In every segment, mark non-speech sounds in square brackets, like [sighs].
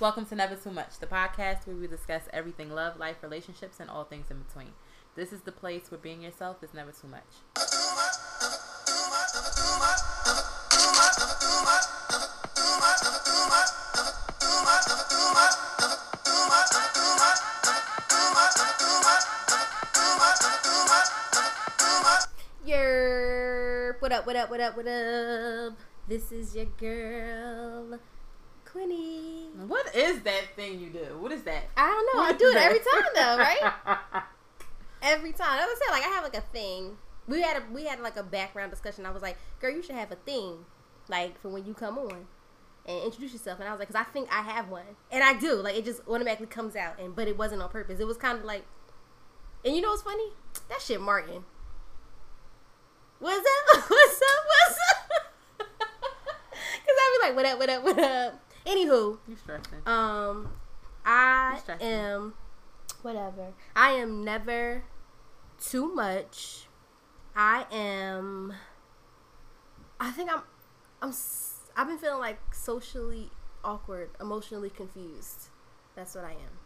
Welcome to Never Too Much, the podcast where we discuss everything love, life, relationships, and all things in between. This is the place where being yourself is never too much. Yer, what up, what up, what up, what up? This is your girl, Quinny. What is that thing you do? What is that? I don't know. I do it every time though, right? [laughs] every time. I was saying, like I have like a thing. We had a we had like a background discussion. I was like, girl, you should have a thing, like for when you come on and introduce yourself. And I was like, because I think I have one, and I do. Like it just automatically comes out, and but it wasn't on purpose. It was kind of like, and you know what's funny? That shit, Martin. What's up? [laughs] What's up? What's up? [laughs] Because I'd be like, what up? What up? What up? Anywho, You stressing? um, I stressing. am whatever. I am never too much. I am. I think I'm. I'm. s- I've been feeling like socially awkward, emotionally confused. That's what I am.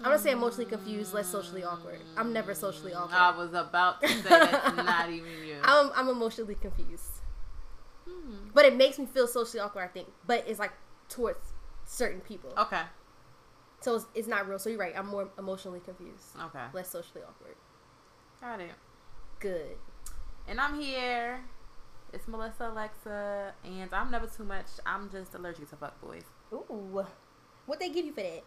I'm gonna say emotionally confused, less socially awkward. I'm never socially awkward. I was about to say that's not even you. [laughs] I'm, I'm emotionally confused, Hmm. but it makes me feel socially awkward. I think, but it's like towards certain people. Okay. So it's, it's not real. So you're right. I'm more emotionally confused, Okay. less socially awkward. Got it. Good. And I'm here. It's Melissa Alexa, and I'm never too much. I'm just allergic to fuck boys. Ooh, what they give you for that?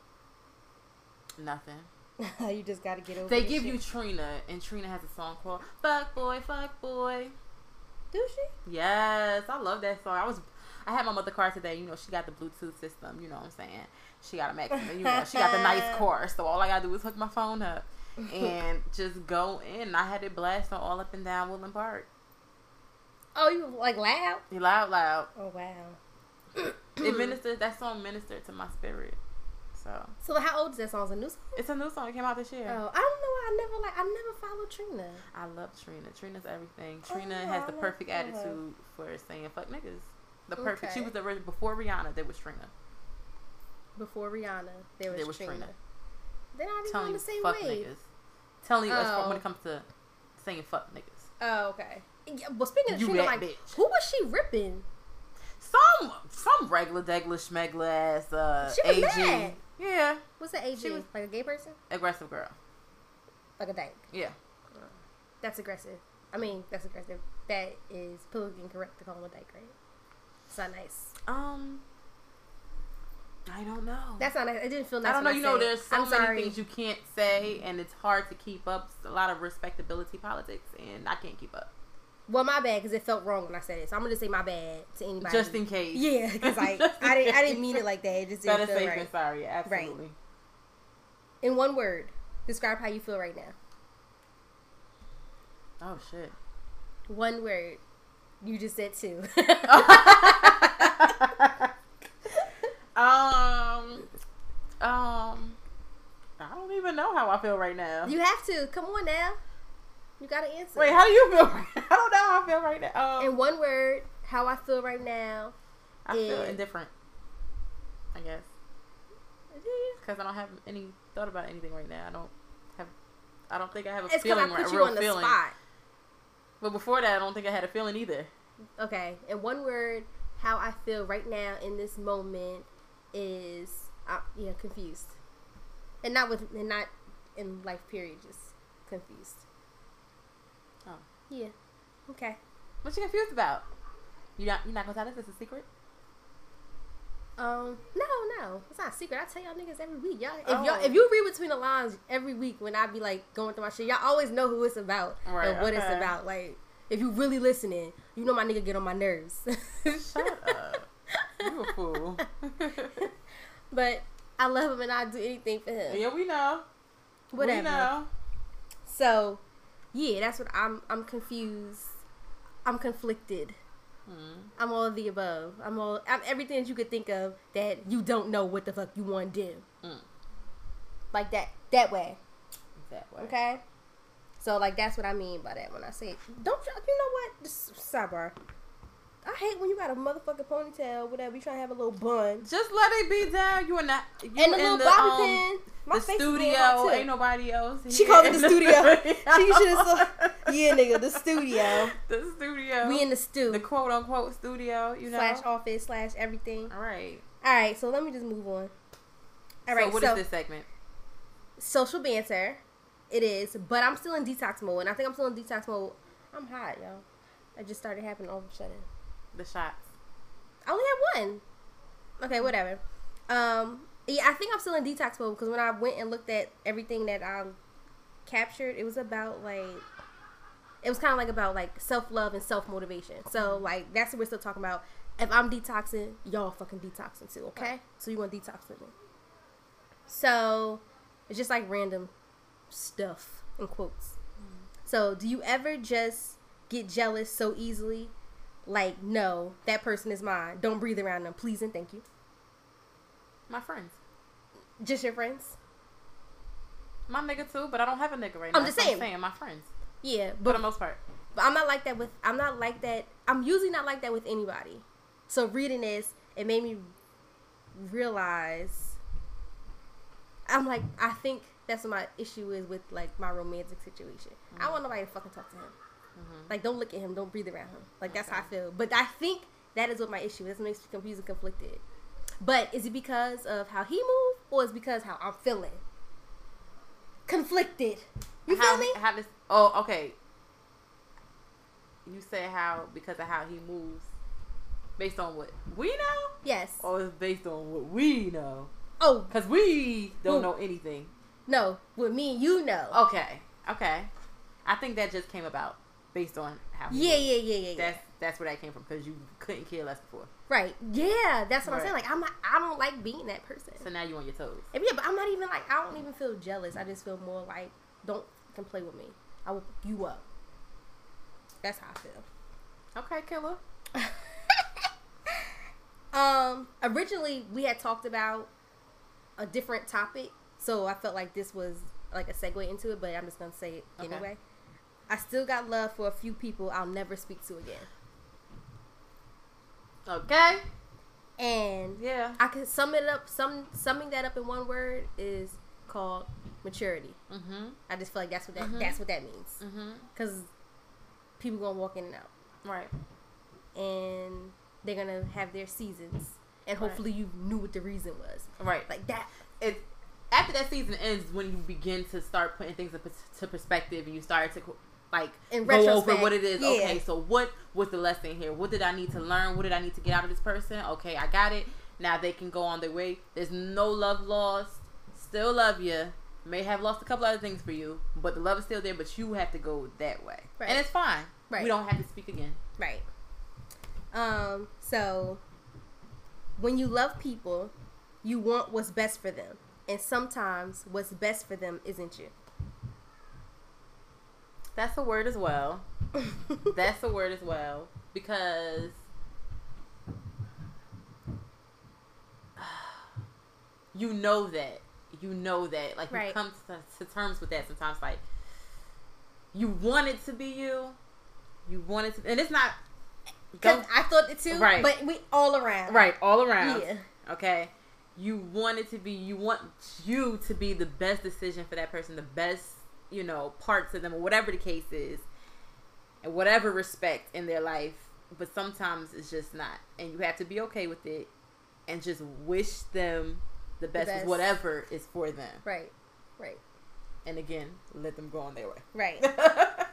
Nothing. [laughs] you just got to get over. They give shit. you Trina, and Trina has a song called "Fuck Boy, Fuck Boy." Do she? Yes, I love that song. I was, I had my mother car today. You know, she got the Bluetooth system. You know what I'm saying? She got a maximum. You know, she got the nice [laughs] car. So all I gotta do is hook my phone up and just go in. I had it blasting all up and down Woodland Park. Oh, you like loud? You loud, loud. Oh wow. It ministered. That song ministered to my spirit. So So how old is that song? Is it a new song? it's a new song. It came out this year. Oh, I don't know. I never like. I never followed Trina. I love Trina. Trina's everything. Oh, Trina I has the perfect her. attitude for saying fuck niggas. The perfect. She was the before Rihanna. There was Trina. Before Rihanna, there was, There was Trina. Trina. They're not even Telling you the same fuck wave. niggas. Telling you Oh. when it comes to saying fuck niggas. Oh, okay. Yeah, well, speaking of You Trina, like, bitch. who was she ripping? Some some regular degler schmegler ass uh She was AG. mad. Yeah. What's that age? She was- like a gay person? Aggressive girl. Like a dyke? Yeah. That's aggressive. I mean, that's aggressive. That is politically incorrect to call him a dyke, right? It's not nice. Um I don't know. That's not nice. It didn't feel nice. I don't know. when You know, there's so I'm many sorry. things you can't say, and it's hard to keep up. A lot of respectability politics, and I can't keep up. Well, my bad because it felt wrong when I said it. So I'm gonna say my bad to anybody. Just in case. [laughs] Yeah, because [laughs] like I didn't. I didn't mean it like that. It just Better didn't feel safe right. than sorry. Yeah, absolutely. In one word, describe how you feel right now. Oh shit. One word. You just said two. [laughs] um. Um. I don't even know how I feel right now. you have to. Come on now. You gotta answer. Wait, how do you feel? Right [laughs] I don't know how I feel right now. Um, In one word, how I feel right now. I feel is- indifferent. I guess because I don't have any thought about anything right now. I don't. I don't think I have a It's because I feeling, put right, a you on the feeling. spot. But before that, I don't think I had a feeling either. Okay. In one word, how I feel right now in this moment is, uh, yeah, confused, and not with, and not in life period, just confused. Oh. Yeah. Okay. What you confused about? You not you not gonna tell us it's a secret? Um. No, no, it's not a secret. I tell y'all niggas every week. Y'all, if Oh. y'all, if you read between the lines every week when I be like going through my shit, y'all always know who it's about Right, and what it's about. Like, if you really listening, you know my nigga get on my nerves. [laughs] Shut up. You a fool. [laughs] but I love him and I'd do anything for him. yeah, we know. Whatever. We know. So, yeah, that's what I'm. I'm confused. I'm conflicted. Hmm. I'm all of the above. I'm all. I'm everything that you could think of that you don't know what the fuck you want to do. Mm. Like that. That way. That way. Okay. So like that's what I mean by that when I say don't you, you know what? Just sidebar. I hate when you got a motherfucking ponytail, whatever. You trying to have a little bun Just let it be down. You in the you and a in little the, bobby um, pin. My the face is hot, studio. too. Ain't nobody else. She called it in the studio. [laughs] She should have Yeah, nigga, the studio. [laughs] the studio. We in the stew the quote unquote studio. You know. slash office slash everything. All right. All right, so let me just move on. All right, so what so is this segment? social banter. It is, but I'm still in detox mode, and I think I'm still in detox mode. I'm hot, y'all. I just started happening all of a sudden. The shots. I only have one. Okay, whatever. Um, yeah, I think I'm still in detox mode because when I went and looked at everything that I captured, it was about like it was kind of like about like self love and self motivation. So like that's what we're still talking about. If I'm detoxing, y'all fucking detoxing too, okay? Right. So you want to detox with me? So it's just like random stuff in quotes. So do you ever just get jealous so easily? Like, no, that person is mine. Don't breathe around them, please and thank you. My friends. Just your friends? My nigga too, but I don't have a nigga right now. I'm just saying. saying my friends. Yeah, For but the most part. But I'm not like that with I'm not like that I'm usually not like that with anybody. So reading this, it made me realize I'm like I think that's what my issue is with like my romantic situation. I don't want nobody to fucking talk to him. Mhm. Like don't look at him, don't breathe around him. Like that's how I feel. But I think that is what my issue is. What makes me confused and conflicted. But is it because of how he moved or is it because how I'm feeling? Conflicted. You feel me? How this? Oh, okay. You say how because of how he moves, based on what we know, Yes. or is based on what we know? Oh, Because we don't Who? know anything. no. With me, you know. Okay, okay. I think that just came about based on how. Yeah, yeah, yeah, yeah, yeah. That's that's where that came from because you couldn't care less before. right. Yeah, that's what I'm saying. Like I'm not I don't like being that person. So now you on your toes. And yeah, but I'm not even like I don't even feel jealous. I just feel more like don't can play with me. I will you up. That's how I feel. Okay, killer. [laughs] Um, originally we had talked about a different topic, so I felt like this was like a segue into it, but I'm just gonna say it Okay. anyway. I still got love for a few people I'll never speak to again. Okay. And Yeah. I can sum it up. Some summing that up in one word is called maturity. Mhm. I just feel like that's what that Mhm. that's what that means. Because people gonna walk in and out, Right. and they're gonna have their seasons, and Right. hopefully you knew what the reason was. Right. Like that. it after that season ends when you begin to start putting things into to perspective and you start to like In go over what it is. yeah. Okay, so what was the lesson here? What did I need to learn? What did I need to get out of this person? Okay, I got it. Now they can go on their way. There's no love lost. Still love you. May have lost a couple other things for you, but the love is still there. But you have to go that way, Right. and it's fine. Right. We don't have to speak again. Right. Um. So when you love people, you want what's best for them, and sometimes what's best for them isn't you. That's a word as well. [laughs] That's a word as well because [sighs] you know that you know that like Right. you come to, to terms with that sometimes like you want it to be you you want it to and it's not Because I thought it too. Right. But we all around. right all around Yeah. okay you want it to be you want you to be the best decision for that person the best you know parts of them or whatever the case is and whatever respect in their life but sometimes it's just not and you have to be okay with it and just wish them the best, best. whatever is for them Right. Right. and again let them go on their way Right. [laughs]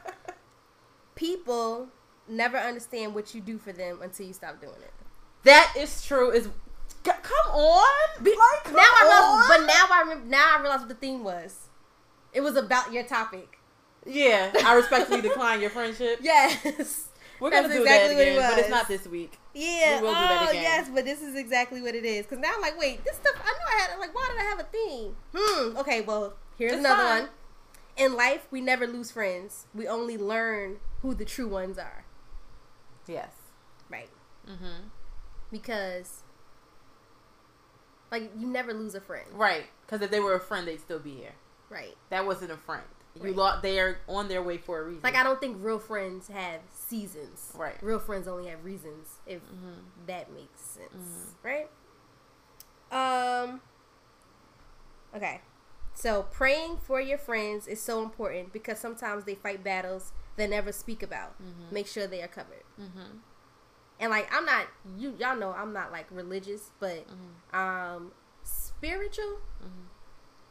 People never understand what you do for them until you stop doing it. that is true is come on Be- Like, come now I on. realize, but now I. Now I realize what the theme was. It was about your topic. yeah i respectfully decline your friendship. [laughs] Yes. we're gonna That's do exactly that what it again but it's not this week Yeah. We will do oh, that again. yes, but this is exactly what it is. Because now I'm like, wait, this stuff. I know I had. Like, why did I have a theme? Hmm. Okay. Well, here's It's another fine. one. In life, we never lose friends. We only learn who the true ones are. yes Right. mm-hmm Because, like, you never lose a friend. Right, because if they were a friend, they'd still be here. Right. That wasn't a friend. You Right. lo- they are on their way for a reason. Like I don't think real friends have seasons. Right. Real friends only have reasons. If Mhm. that makes sense, Mm-hmm. right? Um. Okay, so praying for your friends is so important because sometimes they fight battles they never speak about. Mm-hmm. Make sure they are covered. Mhm. And like I'm not you y'all know I'm not like religious, but Mhm. um spiritual. Mhm.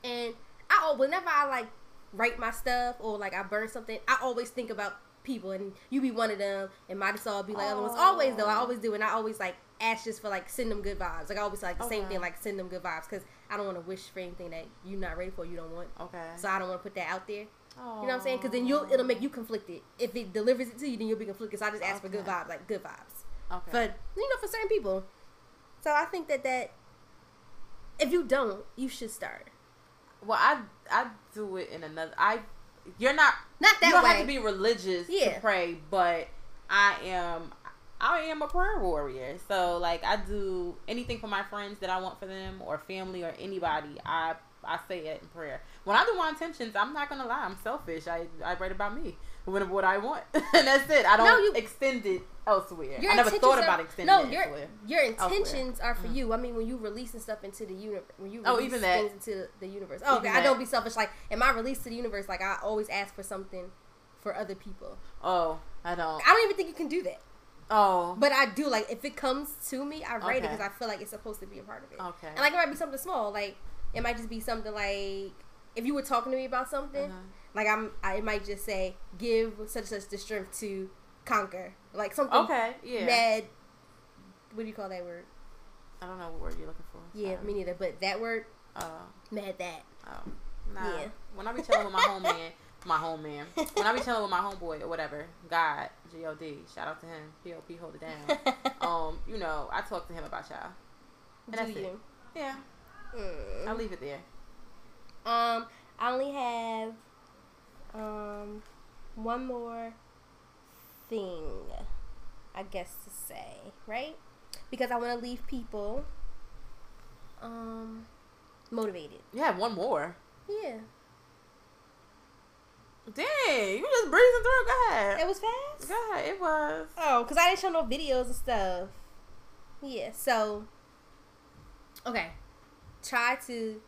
And I whenever I like write my stuff or like I burn something, I always think about people and you be one of them and might as well be like other ones. Always though, I always do and I always like ask just for like send them good vibes. Like I always say, like the same thing, like send them good vibes because I don't want to wish for anything that you're not ready for, you don't want. Okay. So I don't want to put that out there. You You know what I'm saying? Because then you'll it'll make you conflicted. If it delivers it to you, then you'll be conflicted. So I just ask for good vibes, like good vibes. Okay. But you know, for certain people, so I think that that if you don't, you should start. Well, I I do it in another. I you're not. Not that you don't way. have to be religious Yeah. to pray, but I am. I am a prayer warrior. So like I do anything for my friends that I want for them or family or anybody. I I say it in prayer. When I do my intentions, I'm not gonna lie. I'm selfish. I I write about me. What what I want, [laughs] and that's it. I don't No, you- extend it elsewhere. I never thought about extending no, it your elsewhere. your intentions are for Mhm. you. I mean, when you releasing stuff into the universe, when you Oh, release even that. things into the universe. Oh, okay, I don't be selfish. Like, am I released to the universe? Like, I always ask for something for other people. Oh, I don't. I don't even think you can do that, Oh, but I do. Like, if it comes to me, I write it because I feel like it's supposed to be a part of it. okay. And like, it might be something small. Like, it might just be something like if you were talking to me about something. Uh-huh. Like, I'm. I might just say, give such and such the strength to conquer. Like something Okay, yeah. mad. What do you call that word? I don't know what word you're looking for. Yeah, me neither. But that word, Uh, mad that. oh, nah. Yeah. When I be chilling with my home man, [laughs] my home man. when I be chilling with my homeboy or whatever, God, G O D, shout out to him, P O P, hold it down. [laughs] um, you know, I talk to him about y'all. And that's it. you? Yeah, Mm. I'll leave it there. Um, I only have um one more thing, I guess to say, right? Because I want to leave people um motivated. You have one more. Yeah, Dang, you just breezing through. Go ahead. it was fast. Go ahead. It was. Oh, because I didn't show no videos and stuff. Yeah, so okay, try to.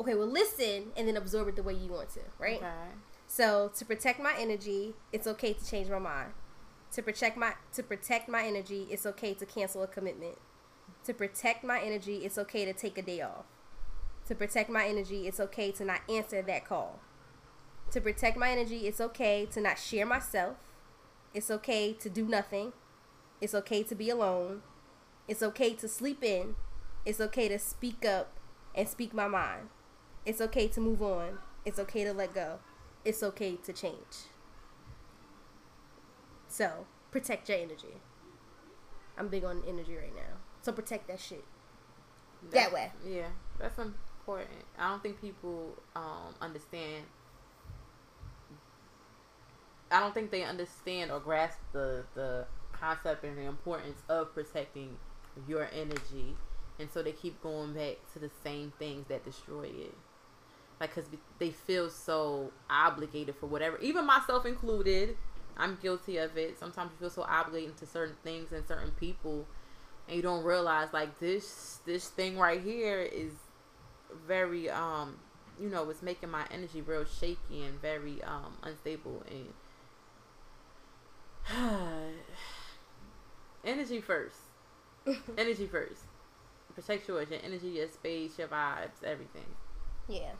Okay, well, listen and then absorb it the way you want to, right? Okay. So to protect my energy, it's okay to change my mind. To protect my to protect my energy, it's okay to cancel a commitment. To protect my energy, it's okay to take a day off. To protect my energy, it's okay to not answer that call. To protect my energy, it's okay to not share myself. It's okay to do nothing. It's okay to be alone. It's okay to sleep in. It's okay to speak up and speak my mind. It's okay to move on. It's okay to let go. It's okay to change. So, protect your energy. I'm big on energy right now. So, protect that shit. That way. Yeah, that's important. I don't think people um, understand. I don't think they understand or grasp the the concept and the importance of protecting your energy, and so they keep going back to the same things that destroy it. Like, cause they feel so obligated for whatever, even myself included. I'm guilty of it. Sometimes you feel so obligated to certain things and certain people, and you don't realize like this this thing right here is very um you know it's making my energy real shaky and very um unstable and [sighs] energy first [laughs] energy first protect yours your energy your space your vibes everything Yeah.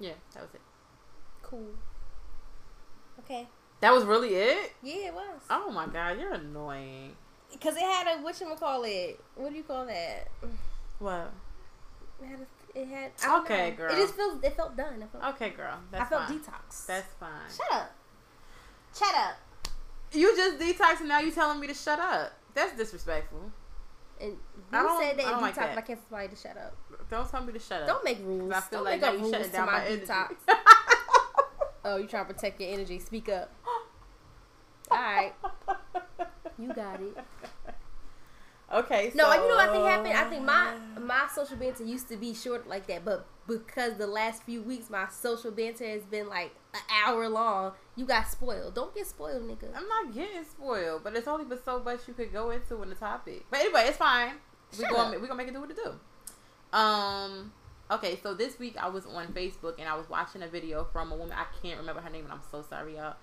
Right. yeah that was it Cool. Okay. that was really it Yeah, it was. oh my god you're annoying Because it had a, whatchamacallit? What do you call that? what It had, a, it had I don't Okay, know. girl. It just feels, it felt done. I felt, okay girl I that's felt fine detox. that's fine Shut up. Shut up. you just detoxed and now you're telling me to shut up that's disrespectful And I you don't- said that I in don't like detox, that. I can't tell somebody to shut up. Don't tell me to shut up Don't make rules. I feel Don't like make up you rules shutting to down my my [laughs] oh, you trying to protect your energy? Speak up. [gasps] All right, you got it. Okay. No, so, you know what I think happened? I think my my social banter used to be short like that, but because the last few weeks my social banter has been like an hour long, you got spoiled. Don't get spoiled, nigga. I'm not getting spoiled, but it's only but so much you could go into in the topic. But anyway, it's fine. We gonna up. we gonna make it do what it do. Um. Okay, so this week I was on Facebook and I was watching a video from a woman. I can't remember her name, and I'm so sorry, y'all.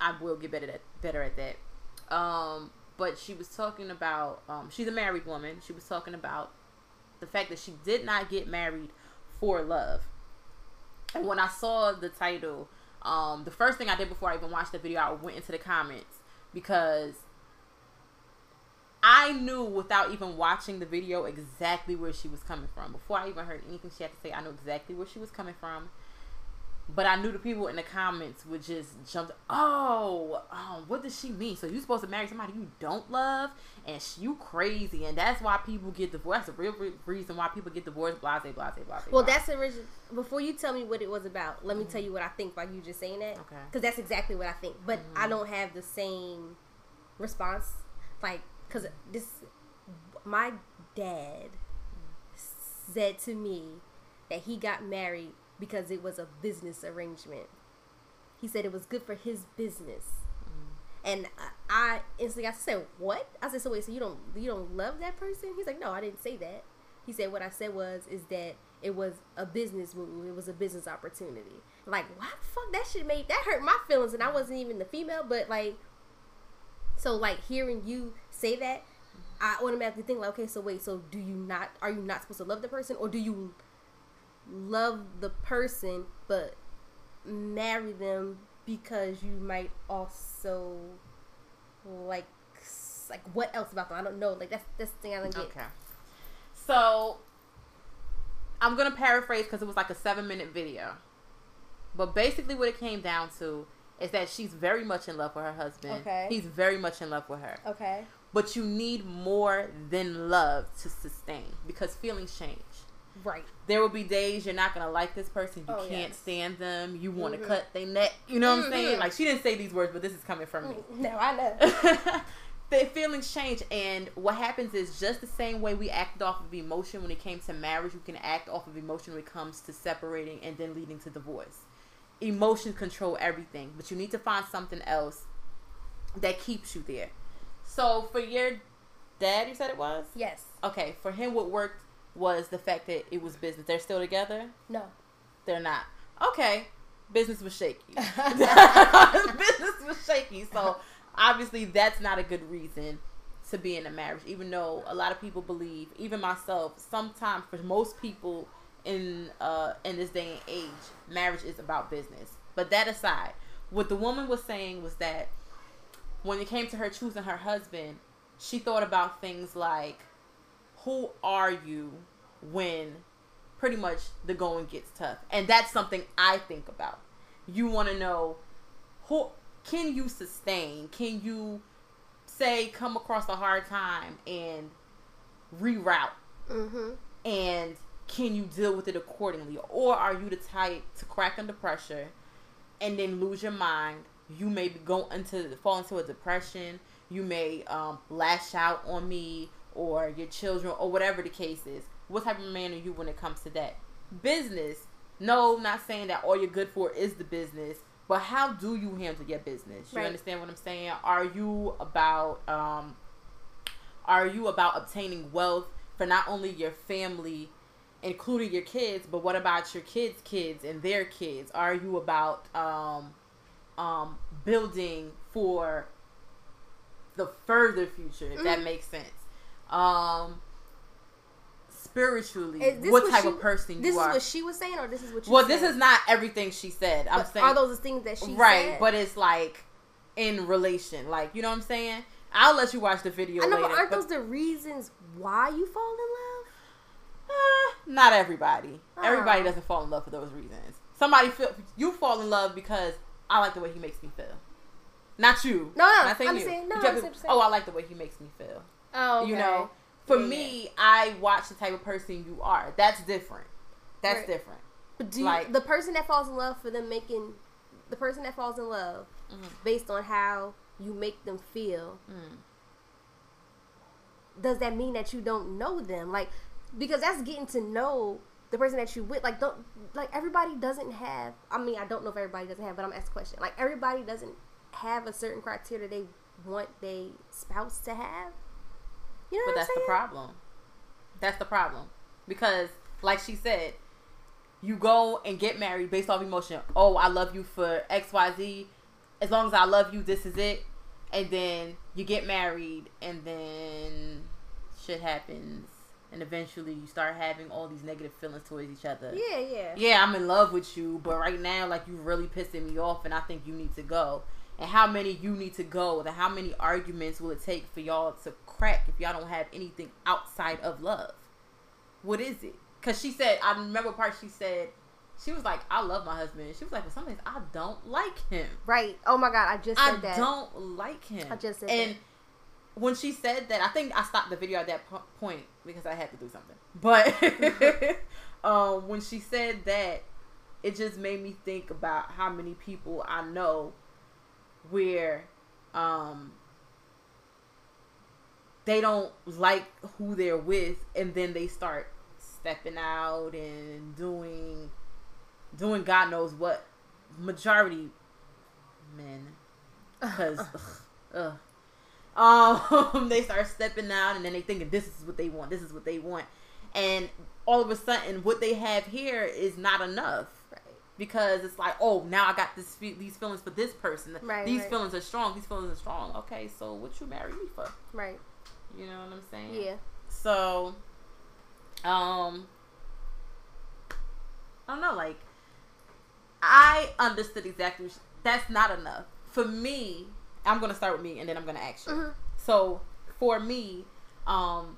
I will get better at better at that. Um, but she was talking about. Um, she's a married woman. She was talking about the fact that she did not get married for love. And when I saw the title, um, the first thing I did before I even watched the video, I went into the comments because I knew without even watching the video exactly where she was coming from. Before I even heard anything she had to say, I knew exactly where she was coming from. But I knew the people in the comments would just jump. Oh, um, what does she mean? So you supposed to marry somebody you don't love, and sh- you crazy, and that's why people get divorced. That's the real re- reason why people get divorced. Blase, blase, blase. Well, that's the original. Before you tell me what it was about, let me tell you what I think while you just saying that. Okay. Because that's exactly what I think. But Mhm. I don't have the same response. Like, because this, my dad said to me that he got married because it was a business arrangement. He said it was good for his business. Mm. And I, I instantly I said, "What?" I said, "So wait, so you don't you don't love that person?" He's like, "No, I didn't say that." He said, "What I said was is that it was a business move. It was a business opportunity." Like, why the fuck that shit made that hurt my feelings, and I wasn't even the female, but like, so like hearing you say that, I automatically think like, okay, so wait, so do you not are you not supposed to love the person, or do you love the person but marry them because you might also like like what else about them? I don't know. Like that's that's the thing I don't get. Okay. So I'm gonna paraphrase because it was like a seven minute video. But basically, what it came down to is that she's very much in love with her husband. Okay. He's very much in love with her. Okay. But you need more than love to sustain because feelings change. Right. There will be days you're not gonna like this person. You Oh, can't yes. stand them. You want to Mhm. cut their neck. You know what I'm saying? Mhm. Like she didn't say these words, but this is coming from me. No, I know. [laughs] the feelings change and what happens is just the same way we acted off of emotion when it came to marriage you can act off of emotion when it comes to separating and then leading to divorce emotions control everything but you need to find something else that keeps you there so for your dad you said it was yes. okay for him what worked was the fact that it was business they're still together No. they're not okay business was shaky [laughs] [laughs] business was shaky. So obviously that's not a good reason to be in a marriage. Even though a lot of people believe, even myself, sometimes for most people in uh in this day and age, marriage is about business. But that aside, what the woman was saying was that when it came to her choosing her husband, she thought about things like who are you when pretty much the going gets tough. And that's something I think about. You want to know who can you sustain? Can you say come across a hard time and reroute Mm-hmm. and can you deal with it accordingly or are you the type to crack under pressure and then lose your mind you may go into fall into a depression you may um, lash out on me or your children or whatever the case is. What type of man are you when it comes to that? Business. No not saying that all you're good for is the business but how do you handle your business? You Right. understand what i'm saying? Are you about um are you about obtaining wealth for not only your family including your kids but what about your kids kids and their kids? Are you about um um building for the further future if that Mhm. makes sense um spiritually what what type she- of person This you is are what she was saying, or this is what you well said? this is not everything she said i'm saying are those the things that she said. right said? but it's like in relation like you know what i'm saying i'll let you watch the video I know, later but aren't but- those the reasons why you fall in love? Uh, not everybody. Everybody Oh. doesn't fall in love for those reasons. Somebody feel you fall in love because I like the way he makes me feel. Not you. No, no, Not saying I'm you. saying- no, You I can't see be- what you're saying. oh, I like the way he makes me feel. Oh, You know, for Yeah, me, I watch the type of person you are. That's different. That's Right. different. But do you, like- the person that falls in love for them making the person that falls in love Mhm. based on how you make them feel? Mm. does that mean that you don't know them? Like, because that's getting to know the person that you with. Like, don't like everybody doesn't have. I mean, I don't know if everybody doesn't have, but I'm asking a question. Like, everybody doesn't have a certain criteria they want their spouse to have. You know But that's the problem. That's the problem. Because, like she said, you go and get married based off emotion. Oh, I love you for X, Y, Z. As long as I love you, this is it. And then you get married, and then shit happens, and eventually you start having all these negative feelings towards each other. Yeah, yeah. yeah, I'm in love with you, but right now, like, you really pissing me off, and I think you need to go. And how many you need to go? And how many arguments will it take for y'all to crack if y'all don't have anything outside of love? What is it? Because she said, I remember part she said, she was like, I love my husband. She was like, but some days I don't like him. Right. Oh my god, I just said that. I that. don't like him. I just said that. and that. when she said that, I think I stopped the video at that po- point because I had to do something. But [laughs] [laughs] um, when she said that, it just made me think about how many people I know where um, they don't like who they're with, and then they start stepping out and doing doing God knows what. Majority men because [laughs] ugh, um [laughs] they start stepping out and then they thinking this is what they want this is what they want and all of a sudden what they have here is not enough Right. because it's like oh now i got this these feelings for this person Right, these right. feelings are strong these feelings are strong okay so what you marry me for Right. you know what i'm saying Yeah. so um i don't know like i understood exactly she- that's not enough for me i'm gonna start with me and then i'm gonna ask you. Mhm. so for me um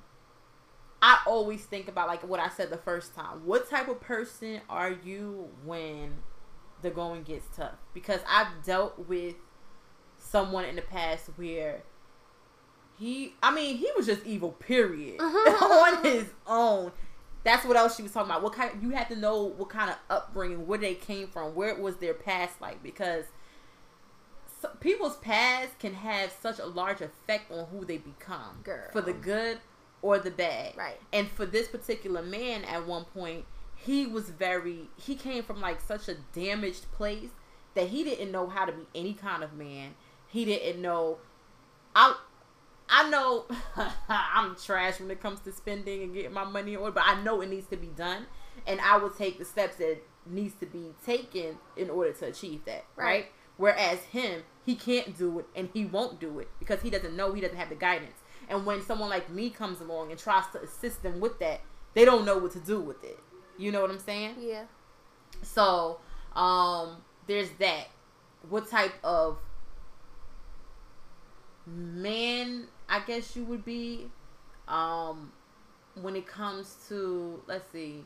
i always think about like what i said the first time. What type of person are you when the going gets tough? Because i've dealt with someone in the past where he i mean he was just evil period. [laughs] On his own. That's what else she was talking about. What kind you had to know what kind of upbringing where they came from where it was their past like? Because so, people's past can have such a large effect on who they become Girl. for the good or the bad Right. and for this particular man at one point he was very he came from like such a damaged place that he didn't know how to be any kind of man he didn't know i i know [laughs] i'm trash when it comes to spending and getting my money in order but i know it needs to be done and i will take the steps that needs to be taken in order to achieve that right, Right. Whereas him he can't do it and he won't do it because he doesn't know he doesn't have the guidance and when someone like me comes along and tries to assist them with that they don't know what to do with it you know what i'm saying Yeah. so, um, there's that. What type of man, I guess you would be, um, when it comes to, let's see,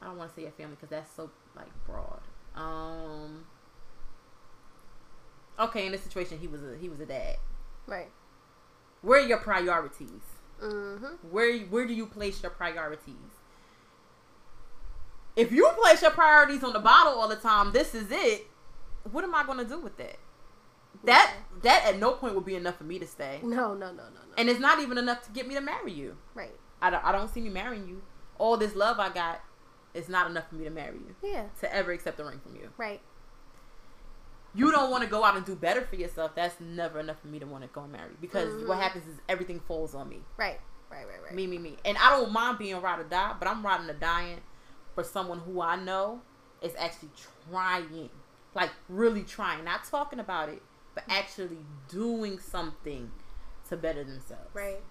I don't want to say a family because that's so like broad. Um, okay, in this situation, he was a he was a dad. Right. Where are your priorities? Mm-hmm. Where where do you place your priorities? If you place your priorities on the bottle all the time, this is it. What am I going to do with that? That that at no point would be enough for me to stay, No, no, no, no, no. and it's not even enough to get me to marry you. right. I don't, I don't see me marrying you. All this love I got is not enough for me to marry you Yeah. to ever accept a ring from you. Right. You don't want to go out and do better for yourself. That's never enough for me to want to go and marry because Mhm. what happens is everything falls on me. Right. Right. Right. Right. Me, me, me. And I don't mind being ride or die, but I'm riding or dying for someone who I know is actually trying. Like, really trying. Not talking about it, but actually doing something to better themselves. Right.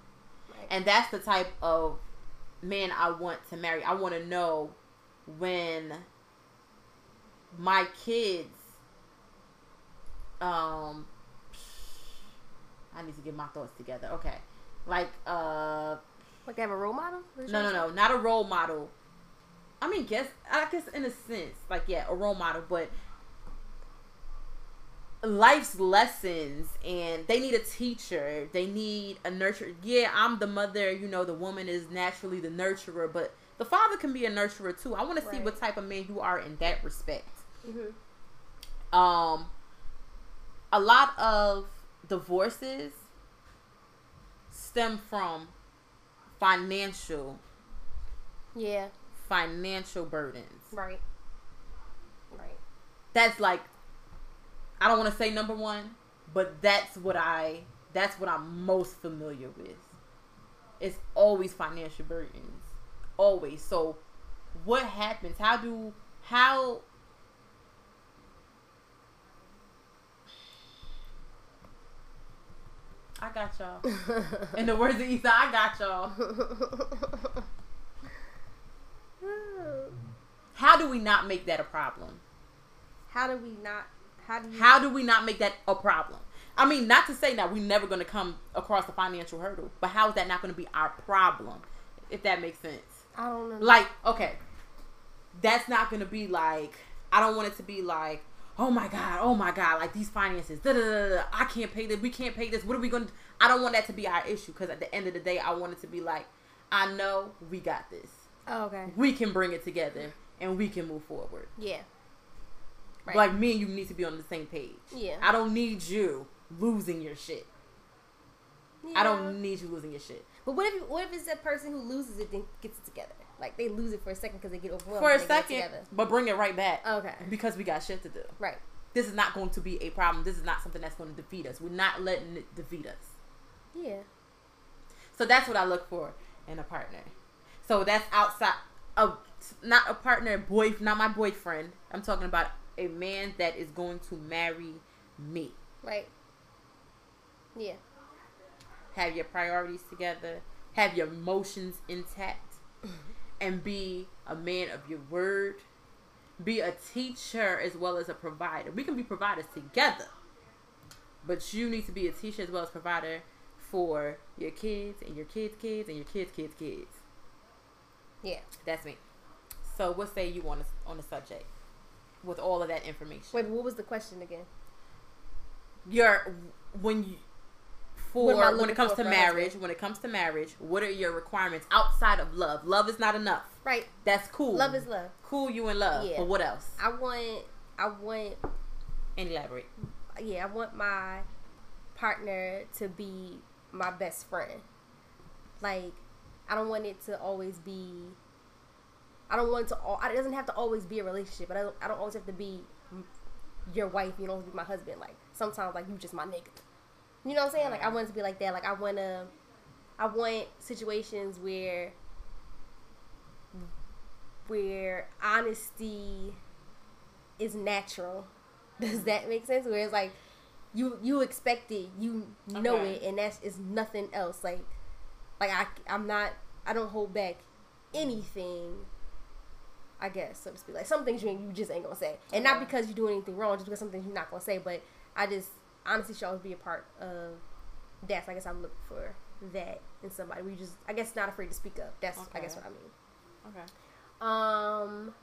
Right. And that's the type of man I want to marry. I want to know when my kids um I need to get my thoughts together. Okay. Like uh like they have a role model. No, no, no, not a role model. I mean, guess I guess in a sense, like yeah, a role model, but life's lessons, and they need a teacher. They need a nurturer. Yeah, I'm the mother. You know, the woman is naturally the nurturer, but the father can be a nurturer too. I want to see what type of man you are in that respect. Mm-hmm. Um, a lot of divorces stem from financial Yeah. financial burdens. Right. Right. That's like I don't want to say number 1, but that's what I that's what I'm most familiar with. It's always financial burdens. Always. So what happens? How do how I got y'all. In the words of Issa, I got y'all. How do we not make that a problem? how do we not? How do you? How do we not make that a problem? I mean, not to say that we're never going to come across the financial hurdle, but how is that not going to be our problem? If that makes sense. I don't know. Like, okay, that's not going to be like, I don't want it to be like, oh my God, oh my God, like these finances, da da da I can't pay this, we can't pay this, what are we going to I don't want that to be our issue because at the end of the day, I want it to be like, I know we got this. oh, okay. We can bring it together and we can move forward. Yeah. Right. Like me and you need to be on the same page. Yeah. I don't need you losing your shit. I don't need you losing your shit. But what if what if it's that person who loses it then gets it together? Like they lose it for a second because they get overwhelmed. For a and they get it second, but bring it right back. Okay. Because we got shit to do. Right. This is not going to be a problem. This is not something that's going to defeat us. We're not letting it defeat us. Yeah. So that's what I look for in a partner. So that's outside of not a partner, boy, not my boyfriend. I'm talking about a man that is going to marry me. Right. Yeah. Have your priorities together. Have your emotions intact, [laughs] and be a man of your word. Be a teacher as well as a provider. We can be providers together, but you need to be a teacher as well as provider for your kids and your kids' kids and your kids' kids' kids. Yeah. That's me. So, what say you on the, on the subject with all of that information? Wait, what was the question again? Your when you for What am I when it comes to marriage, husband? when it comes to marriage, what are your requirements outside of love? Love is not enough. Right. That's cool. Love is love. cool. You in love, Yeah. but what else? I want. I want. And elaborate. Yeah. I want my partner to be my best friend. Like, I don't want it to always be. I don't want it to. al- It doesn't have to always be a relationship. But I don't. I don't always have to be your wife. You don't have to be my husband. Like sometimes, like you just my nigga. You know what I'm saying? Like I want it to be like that. Like I want to. I want situations where. Where honesty is natural. [laughs] Does that mm-hmm. make sense? Where it's like you you expect it, you know Okay. it, and that's is nothing else. Like like I I'm not I don't hold back anything. I guess so to speak. Like some things you you just ain't gonna say, and not because you do anything wrong, just because some things you're not gonna say. But I just honestly should always be a part of that. So I guess I look for that in somebody. We just I guess not afraid to speak up. That's I guess what I mean. Okay. Um,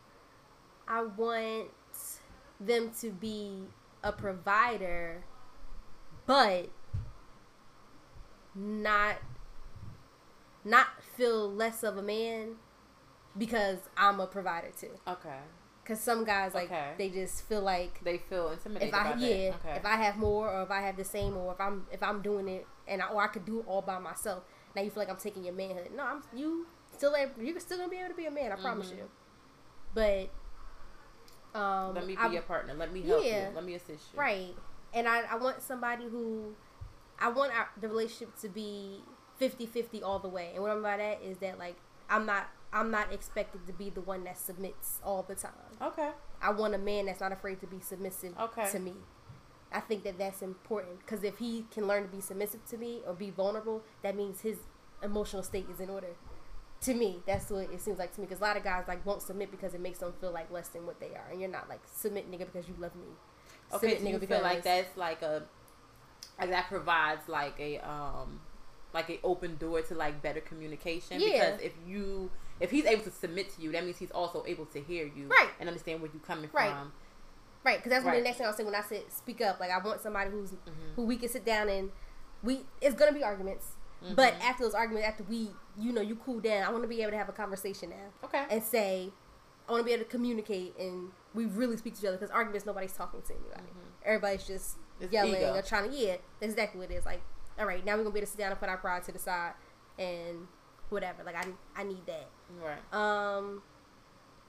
I want them to be a provider, but not not feel less of a man because I'm a provider too. Okay. Because some guys like Okay. they just feel like They feel intimidated if I about yeah. Okay. if I have more or if I have the same or if I'm if I'm doing it and I, or I could do it all by myself. Now you feel like I'm taking your manhood. No, I'm you still you're still gonna be able to be a man. I promise Mhm. you. But um, Let me be I- your partner. Let me help Yeah. you. Let me assist you. right, and I I want somebody who I want our, the relationship to be 50-50 all the way. And what I'm by that is that like I'm not I'm not expected to be the one that submits all the time. Okay. I want a man that's not afraid to be submissive Okay. to me. I think that that's important because if he can learn to be submissive to me or be vulnerable, that means his emotional state is in order. To me, that's what it seems like to me. Because a lot of guys like won't submit because it makes them feel like less than what they are, and you're not like submit nigga because you love me. Okay. Submit So you nigga feel like that's like a like that provides like a um like a open door to like better communication Yeah. because if you if he's able to submit to you that means he's also able to hear you Right. and understand where you're coming Right. from Right, because that's what Right. the next thing I'll say when I said speak up. Like I want somebody who's Mhm. who we can sit down and we it's gonna be arguments, but Mhm. after those arguments, after we you know you cool down, I want to be able to have a conversation now. okay and say, I want to be able to communicate and we really speak to each other because arguments nobody's talking to anybody. Everybody's just Mm-hmm. It's yelling ego. or trying to yeah. That's exactly what it is. Like all right, now we're gonna be able to sit down and put our pride to the side and whatever. Like I I need that. Right. Um.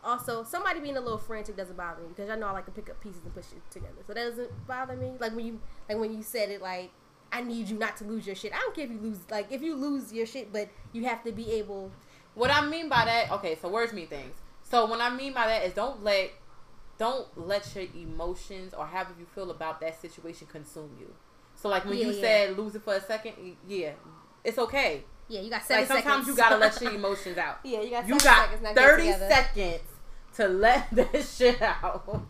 Also, somebody being a little frantic doesn't bother me because I know I like to pick up pieces and push it together. So that doesn't bother me. Like when you like when you said it, like I need you not to lose your shit. I don't care if you lose. Like if you lose your shit, but you have to be able. What I mean by that, okay, so words mean things. So what I mean by that is don't let don't let your emotions or how you feel about that situation consume you. So like when Yeah, you yeah. said lose it for a second, yeah, it's okay. Yeah, you got Like seven sometimes seconds. you gotta let your [laughs] emotions out. yeah, you got. You got seconds, thirty seconds to let [laughs] this shit out,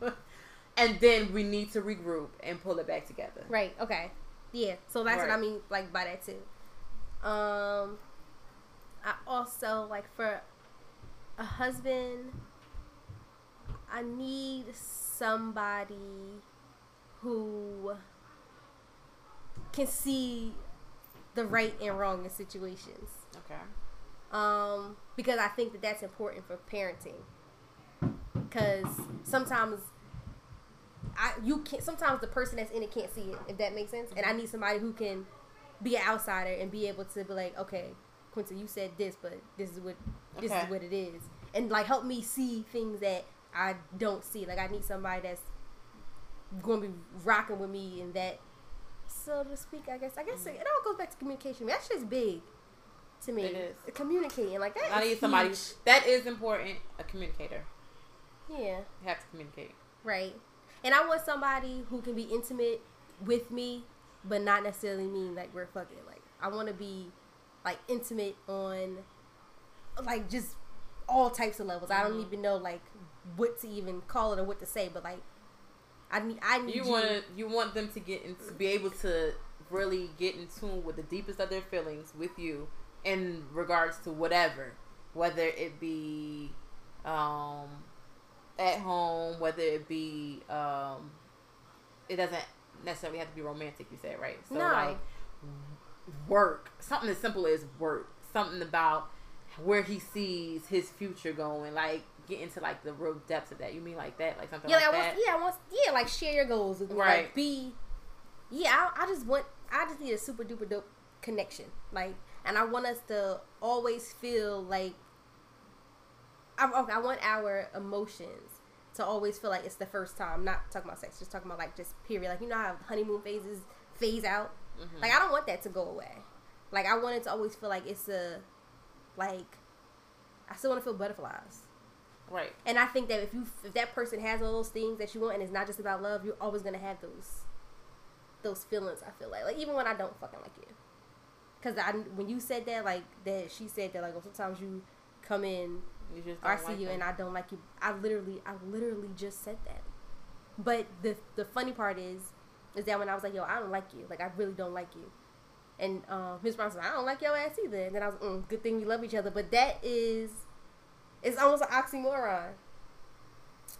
and then we need to regroup and pull it back together. Right. Okay. Yeah. So that's what I mean, like by that too. Um, I also like for a husband, I need somebody who can see the right and wrong in situations. Okay. Um, because I think that that's important for parenting. Because sometimes I you can sometimes the person that's in it can't see it if that makes sense, and I need somebody who can be an outsider and be able to be like, okay, Quincy, you said this, but this is what this Okay. is what it is, and like help me see things that I don't see. Like I need somebody that's going to be rocking with me in that, so to speak. I guess I guess it, it all goes back to communication. That shit's big to me. It is. communicating like that. I is need somebody huge. that is important. A communicator. Yeah. You have to communicate. Right. And I want somebody who can be intimate with me, but not necessarily mean like we're fucking. Like I want to be like intimate on like just all types of levels. I don't Mhm. even know like what to even call it or what to say, but like I need I need You want you want them to get in, to be able to really get in tune with the deepest of their feelings with you in regards to whatever, whether it be um at home, whether it be um it doesn't necessarily have to be romantic. You said right, so No. like work, something as simple as work, something about where he sees his future going, like get into like the real depths of that. You mean like that, like something yeah, like like, I that? want, yeah, I want, yeah, like share your goals with me. Like Right. be, yeah, I, I just want, I just need a super duper dope connection. Like, and I want us to always feel like, I, okay, I want our emotions to always feel like it's the first time. Not talking about sex, just talking about like just period. Like you know how honeymoon phases phase out. Mhm. Like I don't want that to go away. Like I want it to always feel like it's a, like, I still want to feel butterflies. Right. And I think that if you if that person has all those things that you want, and it's not just about love, you're always gonna have those those feelings. I feel like, like even when I don't fucking like you, because I when you said that, like that she said that, like well, sometimes you come in You just I see like you them. and I don't like you. I literally, I literally just said that. But the the funny part is, is that when I was like, yo, I don't like you. Like I really don't like you. And um, his response was, I don't like your ass either. And then I was, mm, good thing we love each other. But that is, it's almost an oxymoron.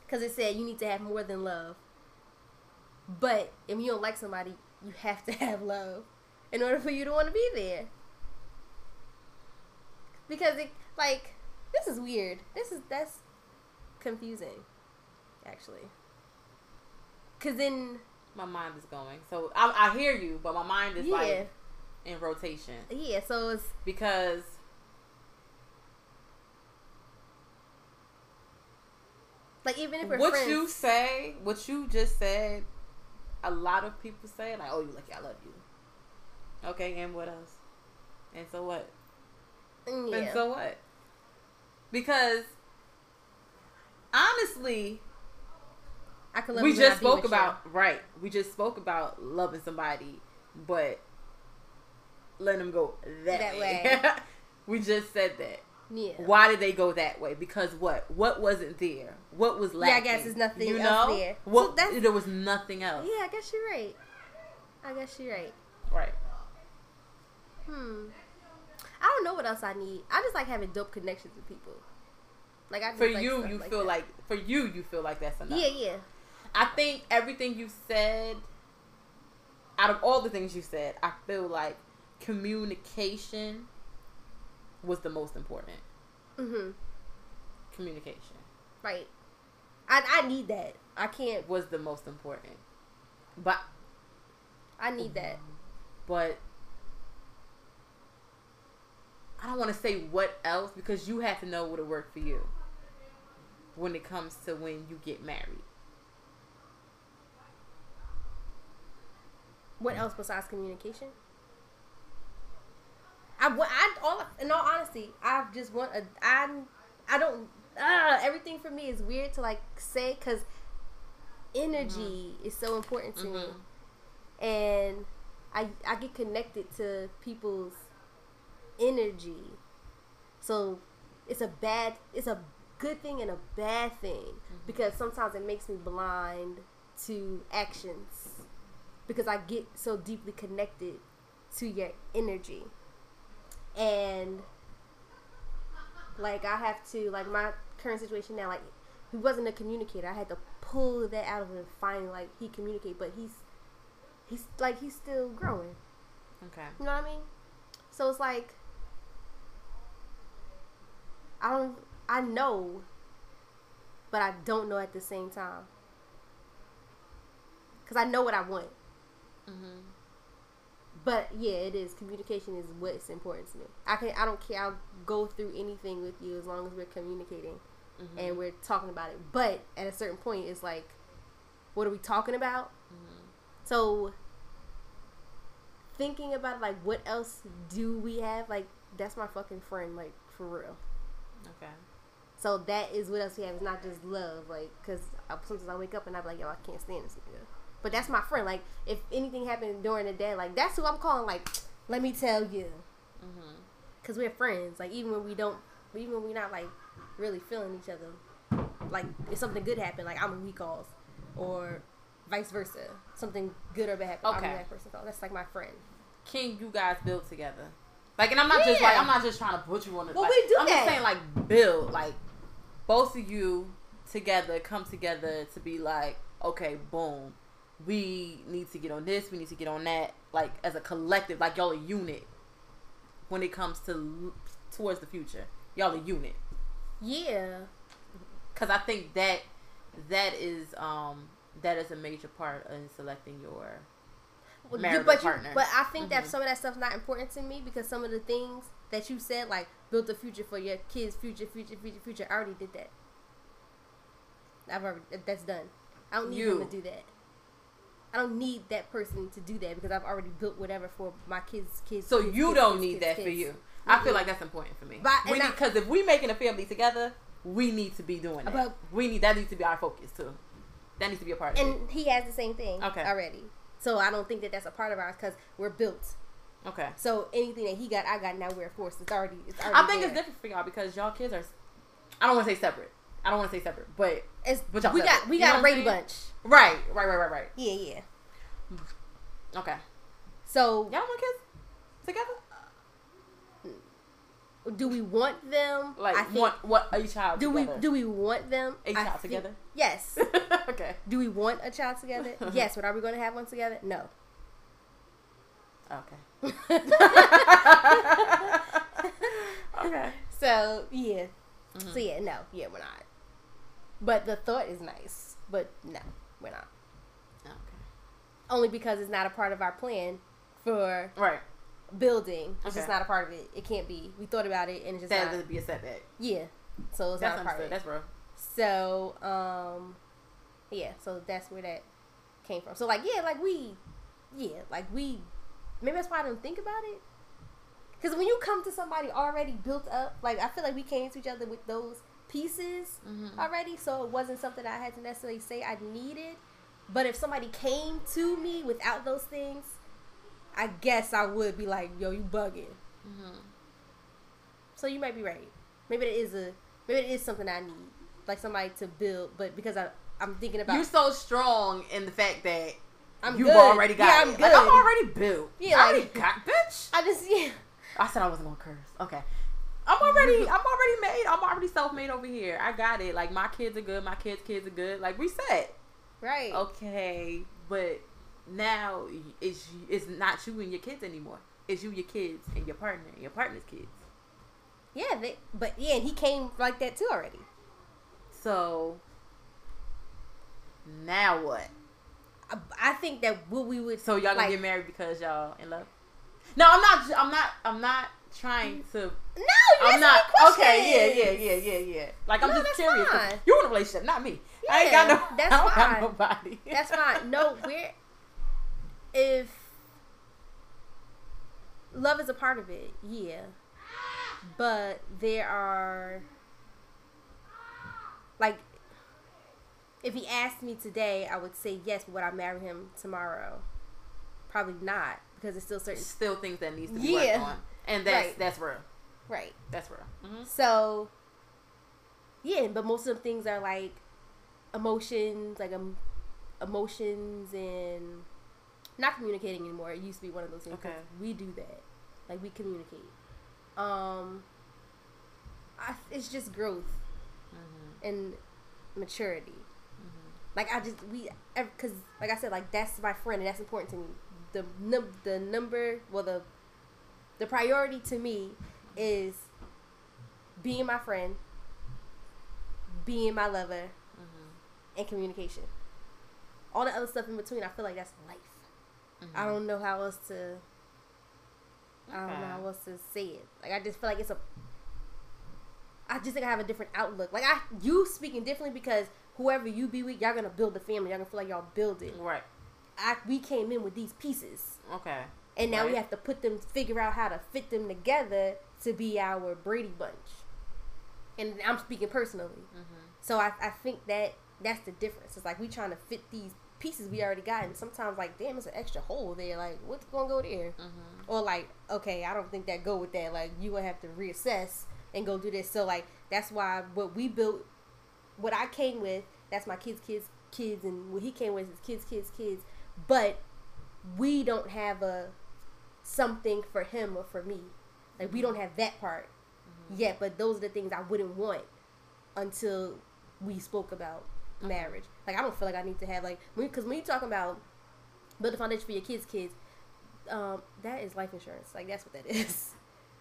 Because it said you need to have more than love. But if you don't like somebody, you have to have love in order for you to want to be there. Because it, like, this is weird. This is that's confusing, actually. Cause then, my mind is going. So I, I hear you, but my mind is yeah, like in rotation yeah. So it's because like even if we're what friends, you say, what you just said, a lot of people say like, "Oh, you lucky, I love you." Okay, and what else? And so what? mm, yeah, And so what? Because honestly, I could love we you when I just spoke with you. about right. We just spoke about loving somebody, but letting them go that, That way. way. [laughs] we just said that. Yeah. Why did they go that way? Because what? What wasn't there? What was left? Yeah, I guess there's nothing you else know? there. So What? that's- there was nothing else. Yeah, I guess you're right. I guess you're right. Right. Hmm. I don't know what else I need. I just like having dope connections with people. Like I just For like you, you like feel that. like for you, you feel like that's enough. yeah, yeah. I think everything you said, out of all the things you said, I feel like communication was the most important. Mm-hmm. Communication Right. I I need that. I can't. was the most important. But I need that. but I don't want to say what else because you have to know what'll work for you when it comes to when you get married. What else besides communication? I, I all in all honesty, I just want a I I don't uh, everything for me is weird to like say because energy mm-hmm. is so important to me, mm-hmm. and I I get connected to people's energy, so it's a bad it's a good thing and a bad thing mm-hmm. because sometimes it makes me blind to actions because I get so deeply connected to your energy. And like I have to like my current situation now, like he wasn't a communicator. I had to pull that out of him and finally like he communicate, but he's he's like he's still growing. Okay. You know what I mean? So it's like I don't I know but I don't know at the same time. Cuz I know what I want. Mm-hmm. But yeah, it is communication is what's important to me. I can I don't care. I'll go through anything with you as long as we're communicating Mm-hmm. and we're talking about it. But at a certain point, it's like, what are we talking about? Mm-hmm. So thinking about like what else do we have? Like that's my fucking friend. Like for real. Okay. So that is what else we have. It's not just love, like, cause I, sometimes I wake up and I'm like, yo, I can't stand this nigga. But that's my friend. Like, if anything happened during the day, like that's who I'm calling. Like, [tsk] let me tell you, Mm-hmm. cause we're friends. Like, even when we don't, even when we're not like really feeling each other, like if something good happened, like I'm a we calls, or vice versa, something good or bad happened, Okay. I'm that person call. That's like my friend. Can you guys build together? Like, and I'm not just like I'm not just trying to put you on the. Well, like, we do I'm that. just saying like build like both of you together come together to be like okay boom we need to get on this we need to get on that like as a collective like y'all a unit when it comes to towards the future y'all a unit Yeah, because I think that that is um that is a major part in selecting your Well, Marital you, but partner. You, but I think that Mhm. some of that stuff's not important to me because some of the things that you said, like build a future for your kids, future, future, future, future. I already did that. I've already that's done. I don't need You. them to do that. I don't need that person to do that because I've already built whatever for my kids. Kids. So kids, you kids, don't kids, need that for you. I feel like that's important for me. But- we and I- because if we're making a family together, we need to be doing that. But- we need that needs to be our focus too. That needs to be a part of it. And he has the same thing Okay. already. So I don't think that that's a part of ours because we're built. Okay. So anything that he got, I got. Now we're forced. It's already. It's already I think there. it's different for y'all because y'all kids are. I don't want to say separate. I don't want to say separate, but It's, But y'all we separate. got we You know got what a I'm Brady saying? bunch. right, right, right, right, right. Yeah, yeah. Okay. So Y'all want kids together? do we want them? Like I think, want what a child do together? we do we want them? a I child think- together? Yes. [laughs] okay. do we want a child together? [laughs] yes. But are we going to have one together? No. Okay. [laughs] okay. so yeah. So mm-hmm. yeah, no, yeah, we're not. But the thought is nice. But no, we're not. Okay. Only because it's not a part of our plan for Right. building. It's Okay. just not a part of it. It can't be. We thought about it and it's just That would be a setback. Yeah. So it's That's not a part of it. That's real. So, um, yeah, so that's where that came from. So, like, yeah, like we, yeah, like we, maybe that's why I don't think about it. Because when you come to somebody already built up, like, I feel like we came to each other with those pieces Mhm. already, so it wasn't something I had to necessarily say I needed. But if somebody came to me without those things, I guess I would be like, yo, you bugging. Mhm. So you might be right. Maybe it is a maybe it is something I need, like somebody to build. But because I I'm thinking about You're so strong in the fact that I'm you've good. already got yeah. I'm good. Like, I'm already built. Yeah, I already got bitch. I just [laughs] yeah. I said I wasn't gonna curse. Okay. I'm already I'm already made. I'm already self made over here. I got it. Like my kids are good, my kids' kids are good. Like reset. Right. Okay. But now it's it's not you and your kids anymore. It's you, your kids, and your partner, and your partner's kids. Yeah, they, but yeah, and he came like that too already. So now what? I, I think that what we would So y'all gonna get married because y'all in love? No, I'm not. I'm not. I'm not trying to. No, you're I'm not. Okay, yeah, yeah, yeah, yeah, yeah. Like I'm No, just curious. You in a relationship, not me. I ain't got no. that's [laughs] I don't fine. nobody. That's fine. No, we're if love is a part of it, yeah. But there are like if he asked me today, I would say yes, but would I marry him tomorrow? Probably not, because it's still certain Still things that needs to be Yeah. worked on, and that's Right. that's real. right. That's real. hmm So, yeah, but most of the things are like emotions, like um, emotions and not communicating anymore. It used to be one of those things. Okay. We do that, like we communicate. Um, I, it's just growth hmm and maturity. hmm Like I just we because like I said, like that's my friend and that's important to me. The num- the number well the the priority to me is being my friend, being my lover, hmm and communication. All the other stuff in between, I feel like that's life. I don't know how else to. I don't know how else to say it. Like I just feel like it's a. I just think I have a different outlook. Like I, you speaking differently because whoever you be with, y'all gonna build a family. Y'all gonna feel like y'all building. Right. I we came in with these pieces, Okay. And now we have to put them, figure out how to fit them together to be our Brady bunch. And I'm speaking personally. hmm So I, I think that that's the difference. It's like we trying to fit these pieces we already got, and sometimes like, damn, it's an extra hole there. Like, what's gonna go there? hmm Or like, okay, I don't think that go with that. Like, you gonna have to reassess and go do this. So like, that's why what we built, what I came with, that's my kids, kids, kids, and what he came with is kids, kids, kids. But we don't have a something for him or for me. Like we don't have that part yet. But those are the things I wouldn't want until we spoke about marriage. Like I don't feel like I need to have like because when you talking about build a foundation for your kids, kids, um, that is life insurance. Like that's what that [laughs] is.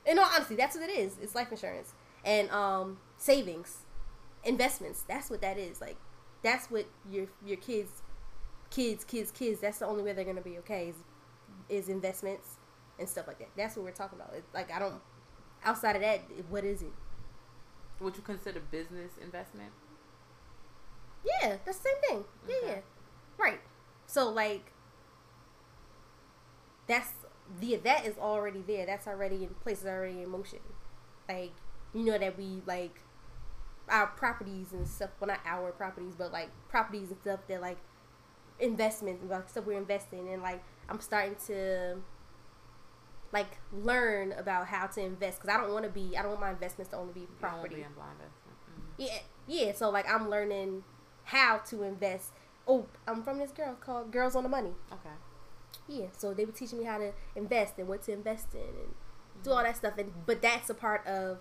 In all honesty, that's what it is. It's life insurance and um, savings, investments. That's what that is. Like that's what your your kids, kids, kids, kids. That's the only way they're gonna be okay. Is, is investments and stuff like that. That's what we're talking about. It, like I don't. Outside of that, what is it? Would you consider business investment? Yeah, that's the same thing. Yeah, Okay. yeah. Right. So like that's the that is already there. That's already in place, it's already in motion. Like, you know that we like our properties and stuff well not our properties, but like properties and stuff that like investments like stuff we're investing in like I'm starting to like learn about how to invest because I don't want to be I don't want my investments to only be property. be in blind investment. Mhm. Yeah, yeah. So like I'm learning how to invest. Oh, I'm from this girl called Girls on the Money. Okay. Yeah, so they were teaching me how to invest and what to invest in and do all that stuff. And but that's a part of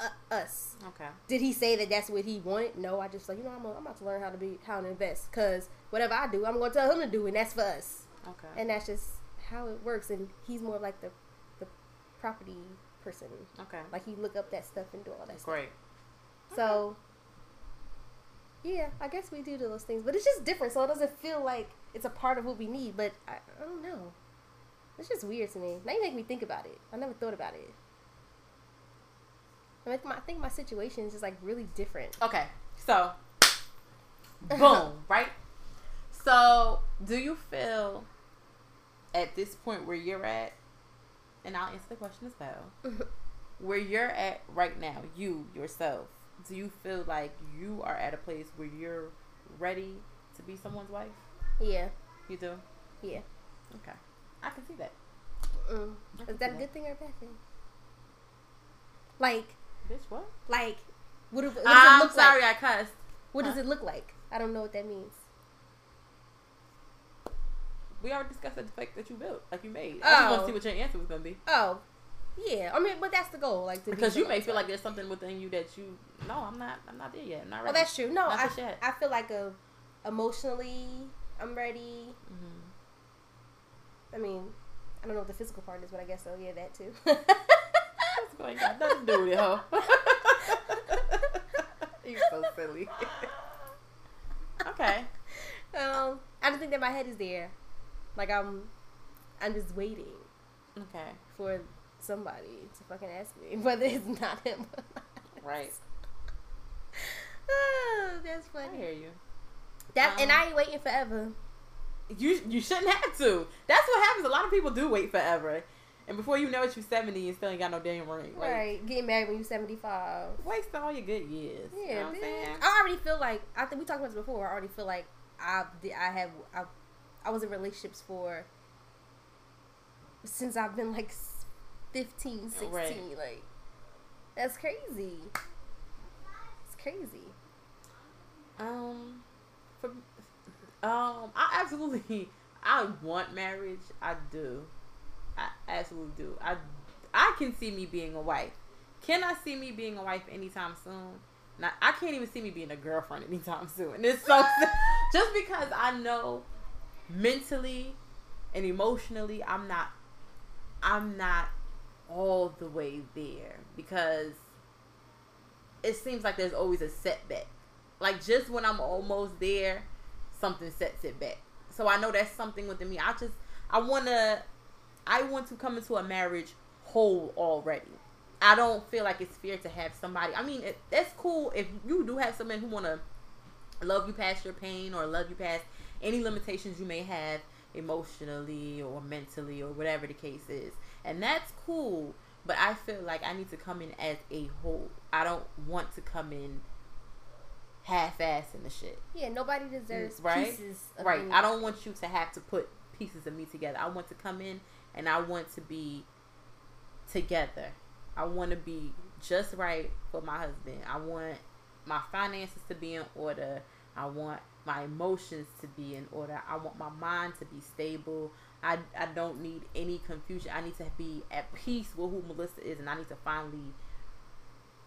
uh, us. Okay. Did he say that that's what he wanted? No, I just like you know I'm, a, I'm about to learn how to be how to invest because whatever I do, I'm going to tell him to do, and that's for us. Okay. And that's just how it works. And he's more like the property person. okay. Like he look up that stuff and do all that stuff. Great. So, yeah, I guess we do do those things, but it's just different. So it doesn't feel like it's a part of what we need. But I, I don't know. It's just weird to me. Now you make me think about it. I never thought about it. I, my, I think my situation is just like really different. Okay. So, [laughs] boom, right? So, do you feel at this point where you're at, and I'll answer the question as well, where you're at right now, you yourself, do you feel like you are at a place where you're ready to be someone's wife? yeah, You do? yeah. Okay. I can see that. Mm. I Is that a see good thing or a bad thing? Like, Bitch, what? like, what, do- what does I'm it look sorry like? I cussed. What does it look like? I don't know what that means. We already discussed the fact that you built, like you made. I just want Oh. to see what your answer was going to be. Oh, yeah. I mean, but that's the goal. Like to be Because you may feel like there's something within you that you no, I'm not I'm not there yet. I'm not ready. Well, that's true. No, Not I, yet. I feel like a emotionally I'm ready. Mhm. I mean, I don't know what the physical part is, but I guess so. Yeah, that too. That's going got nothing to do with it, huh? [laughs] You're so silly. [laughs] okay. um, I don't think that my head is there. Like I'm, I'm just waiting Okay. for somebody to fucking ask me [laughs] whether it's not him. Right. [laughs] oh, that's funny. I hear you. That and Um, I ain't waiting forever. You you shouldn't have to. That's what happens. A lot of people do wait forever, and before you know it, you're seventy and still ain't got no damn ring. Like, right, getting married when you're 75. Wasting all your good years. you know Yeah, I'm saying? I already feel like I think we talked about this before. I already feel like I I have I, I was in relationships for since I've been like s- 15, 16. Right. Like that's crazy. It's crazy. Um, for, um, I absolutely, [laughs] I want marriage. I do. I absolutely do. I, I can see me being a wife. Can I see me being a wife anytime soon? Now, I can't even see me being a girlfriend [laughs] anytime soon. It's so [laughs] just because I know mentally and emotionally, I'm not, I'm not all the way there because it seems like there's always a setback. Like just when I'm almost there, something sets it back. So I know that's something within me. I just I wanna I want to come into a marriage whole already. I don't feel like it's fair to have somebody. I mean, it, that's cool if you do have someone who wanna love you past your pain or love you past any limitations you may have emotionally or mentally or whatever the case is. And that's cool. But I feel like I need to come in as a whole. I don't want to come in half ass in the shit. Yeah, nobody deserves Right? pieces. Of Right. I don't want you to have to put pieces of me together. I want to come in and I want to be together. I want to be just right for my husband. I want my finances to be in order. I want my emotions to be in order. I want my mind to be stable. I, I don't need any confusion. I need to be at peace with who Melissa is, and I need to finally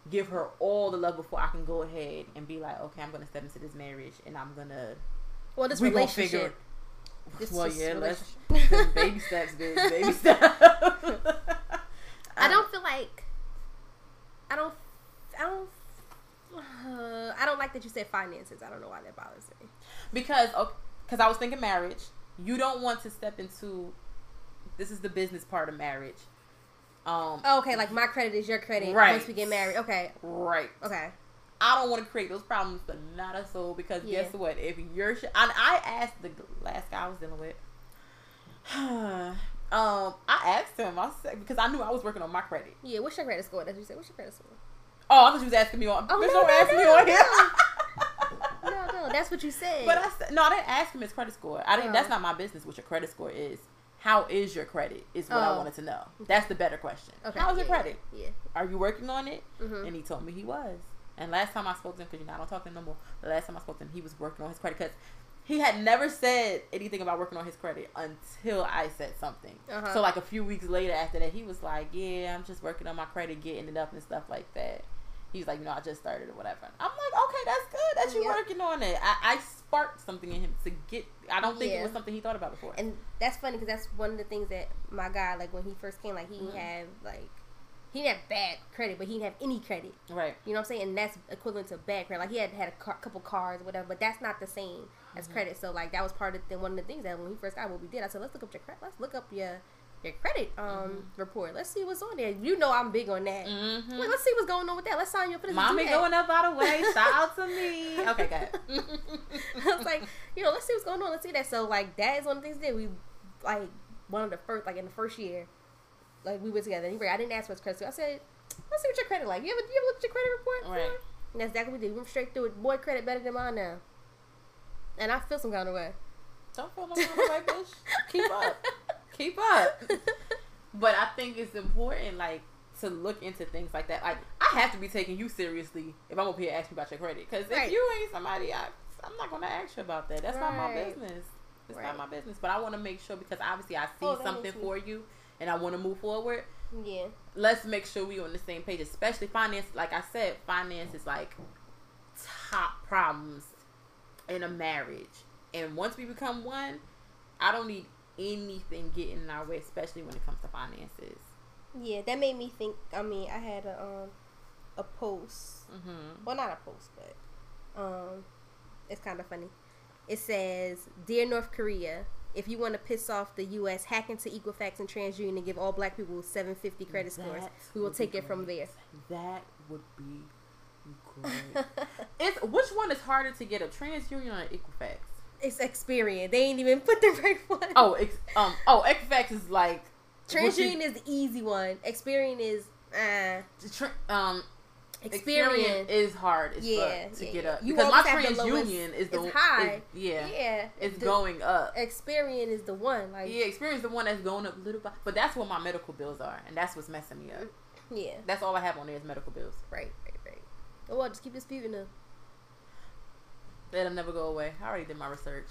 give her all the love before I can go ahead and be like, okay, I'm gonna step into this marriage, and I'm gonna Well, this we relationship. figure. This well, yeah, let's baby steps, bitch, [laughs] baby steps. I don't [laughs] feel like I don't I don't uh, I don't like that you said finances. I don't know why that bothers me. because because I was thinking marriage. You don't want to step into. This is the business part of marriage. Um, Oh, okay, like my credit is your credit Right. once we get married. Okay, right. okay. I don't want to create those problems for not a soul because Yeah. guess what? If you're, sh- and I asked the last guy I was dealing with. [sighs] um, I asked him. I said because I knew I was working on my credit. Yeah, what's your credit score? That's what you said. What's your credit score? Oh, I thought you was asking me on. Oh, bitch, no, don't no, ask me no, on here. [laughs] No, no, that's what you said. But I said no. I didn't ask him his credit score. I didn't. Oh. That's not my business. What your credit score is? How is your credit? Is what I Oh. wanted to know. That's the better question. okay, How's your credit? Yeah. Are you working on it? yeah. Mhm. And he told me he was. And last time I spoke to him, because you know I don't talk to him no more. The last time I spoke to him, he was working on his credit because he had never said anything about working on his credit until I said something. Uh-huh. So like a few weeks later after that, he was like, "Yeah, I'm just working on my credit, getting it up and stuff like that." He's like, "You know, I just started or whatever." I'm like, "Okay, that's good that you're Yep. working on it." I, I sparked something in him to get. I don't think Yeah. it was something he thought about before. And that's funny because that's one of the things that my guy, like when he first came, like he Mhm. didn't like he didn't have bad credit, but he didn't have any credit. right. You know what I'm saying? And that's equivalent to bad credit. Like he had had a car, couple cars, or whatever, but that's not the same as Mhm. credit. So like that was part of the, one of the things that when he first got what we did, I said let's look up your credit. Let's look up your your credit um Mhm. report. Let's see what's on there. You know I'm big on that. Mm-hmm. Like, let's see what's going on with that. Let's sign you up for this. Mommy going up out of the way. [laughs] Shout out to me. Okay, good. [laughs] I was like, you know, let's see what's going on. Let's see that. So like that is one of the things that we like one of the first like in the first year, like we were together. He, I didn't ask for his credit. I said, let's see what your credit like. You ever you ever looked at your credit report? before?" Right. And that's exactly what we did. We went straight through it. Boy, credit better than mine now. And I feel some kind of way. Don't feel no kind of way, bitch. Keep up. [laughs] Keep up. But I think it's important, like, to look into things like that. Like, I have to be taking you seriously if I'm up here asking about your credit. Because if you ain't somebody, I, I'm not going to ask you about that. That's not my business. It's Right. not my business. But I want to make sure because obviously I see Oh, something for you and I want to move forward. Yeah. Let's make sure we're on the same page, especially finance. Like I said, finance is like top problems in a marriage. And once we become one, I don't need anything getting in our way, especially when it comes to finances. Yeah, that made me think. I mean, I had a um a post. Mm-hmm. Well, not a post, but um, it's kind of funny. It says, "Dear North Korea, If you want to piss off the U.S., hack into Equifax and TransUnion and give all black people 750 credit scores. We will take it from there. That would be [laughs] great. it's which one is harder to get a TransUnion or Equifax? It's Experian. They ain't even put the [laughs] right one. Oh, ex, um, oh, Equifax is like TransUnion is the easy one. Experian is uh tra- um Experian. is hard as Yeah, to yeah, get up You because my always have the lowest- TransUnion is the high. is- yeah, yeah, it's the- going up. Experian is the one. Like Yeah, Experian's the one that's going up little by, but that's what my medical bills are, and that's what's messing me up. yeah, That's all I have on there is medical bills. right, right, right. Oh, well, just keep disputing them. That'll never go away. I already did my research.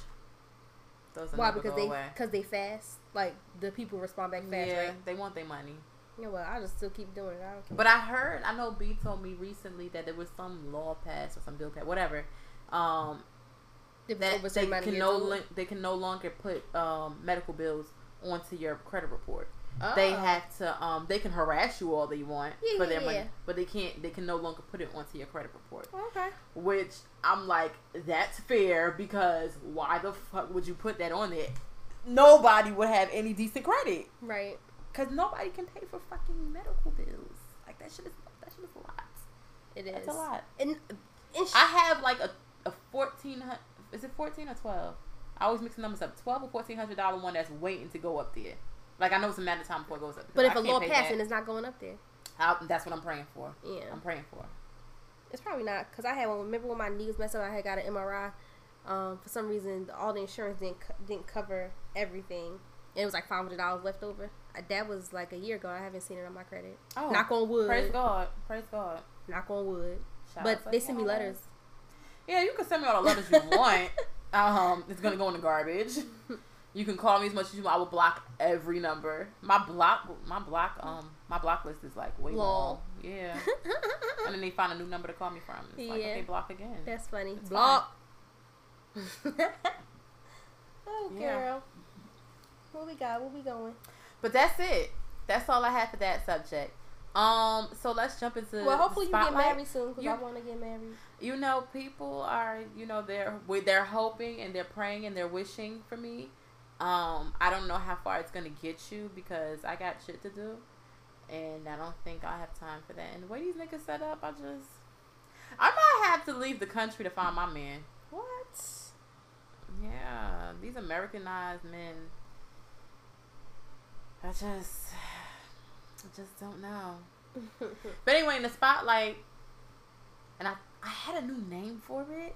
Those Why? never Because they because they fast. Like the people respond back fast, yeah, right? they want their money. Yeah, well, I just still keep doing it. I don't care. But I heard, I know B told me recently that there was some law passed or some bill passed, whatever. Um, If that they certain amount of can no lin- they can no longer put um medical bills onto your credit report. They Oh. have to um they can harass you all they want Yeah, for yeah, their money, yeah. but they can't they can no longer put it onto your credit report. Okay. Which I'm like, that's fair because why the fuck would you put that on it? Nobody would have any decent credit Right. because nobody can pay for fucking medical bills. Like that shit is that shit is a lot. It is. That's a lot. And, and sh- I have like a a fourteen hundred. Is it fourteen or twelve? I always mix the numbers up. Twelve or fourteen hundred dollar one that's waiting to go up there. Like I know it's a matter of time before it goes up. but if a a law passes and it's not going up there, I, that's what I'm praying for. yeah, I'm praying for. it's probably not. Cause I had one. Remember when my knee was messed up? I had got an MRI. Um, for some reason, all the insurance didn't didn't cover everything. And it was like five hundred dollars left over. Uh, That was like a year ago. I haven't seen it on my credit. Oh, Knock on wood. praise God, praise God. Knock on wood. Shout but they send me letters. Yeah, you can send me all the letters you want. [laughs] Um, it's gonna go in the garbage. [laughs] You can call me as much as you want. I will block every number. My block, my block, um, my block list is like way long. Long. Yeah, [laughs] and then they find a new number to call me from. It's like Yeah. okay, block again. That's funny. It's Block. [laughs] oh, Yeah. girl. What we got? Where we going? But that's it. That's all I have for that subject. Um, so let's jump into Well, hopefully you get married soon because I want to get married. You know, people are, you know, they're they're hoping and they're praying and they're wishing for me. Um, I don't know how far it's gonna get you because I got shit to do, and I don't think I have time for that. And the way these niggas set up, I just, I might have to leave the country to find my man. What? Yeah, these Americanized men. I just, I just don't know. [laughs] But anyway, in the spotlight, and I, I had a new name for it,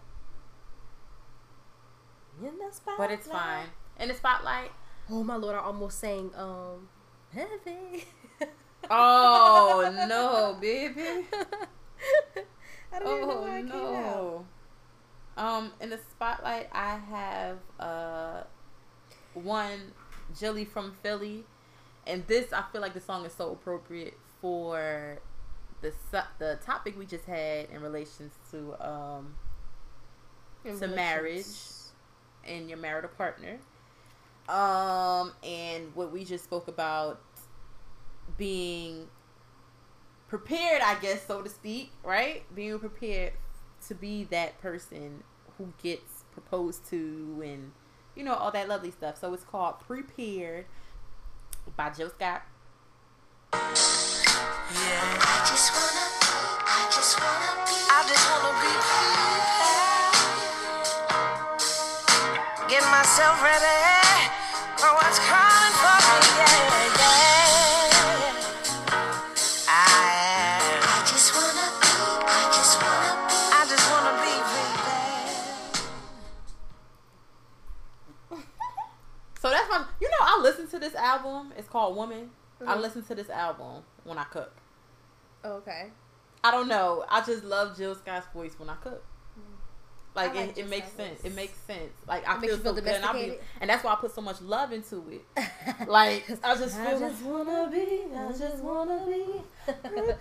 In the spotlight. but it's fine. In the spotlight. Oh my lord! I almost sang um, heavy. [laughs] Oh no, baby. [laughs] I don't know Oh came out. no. Um, in the spotlight, I have uh one Jilly from Philly, and this I feel like the song is so appropriate for the su- the topic we just had in relations to um In to relations. marriage and your marital partner. Um, and what we just spoke about being prepared, I guess, so to speak, right? Being prepared to be that person who gets proposed to and, you know, all that lovely stuff. So it's called Prepared by Jill Scott. Yeah. I just wanna. Get myself ready this album. It's called Woman. I Mhm. listen to this album when I cook. Okay. I don't know. I just love Jill Scott's voice when I cook. Like, like it, it makes sense. It makes sense. Like I makes feel so feel good, and, I be, and that's why I put so much love into it. [laughs] Like I just feel. I just wanna be. I just wanna be. prepared.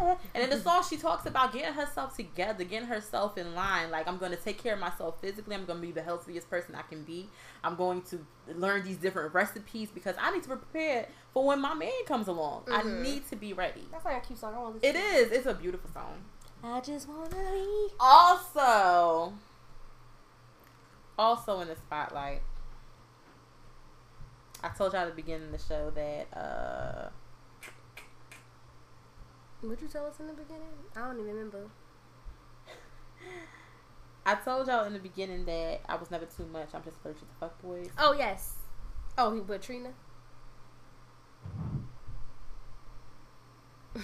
[laughs] and in the song, she talks about getting herself together, getting herself in line. Like I'm gonna take care of myself physically. I'm gonna be the healthiest person I can be. I'm going to learn these different recipes because I need to be prepared for when my man comes along. I Mhm. need to be ready. That's like a cute song. I want to It is. It's a beautiful song. I just wanna be. Also, also in the spotlight, I told y'all at the beginning of the show that uh Would you tell us in the beginning? I don't even remember. [laughs] I told y'all in the beginning that I was never too much. I'm just allergic to fuck boys. Oh yes. Oh, he but Trina. [laughs]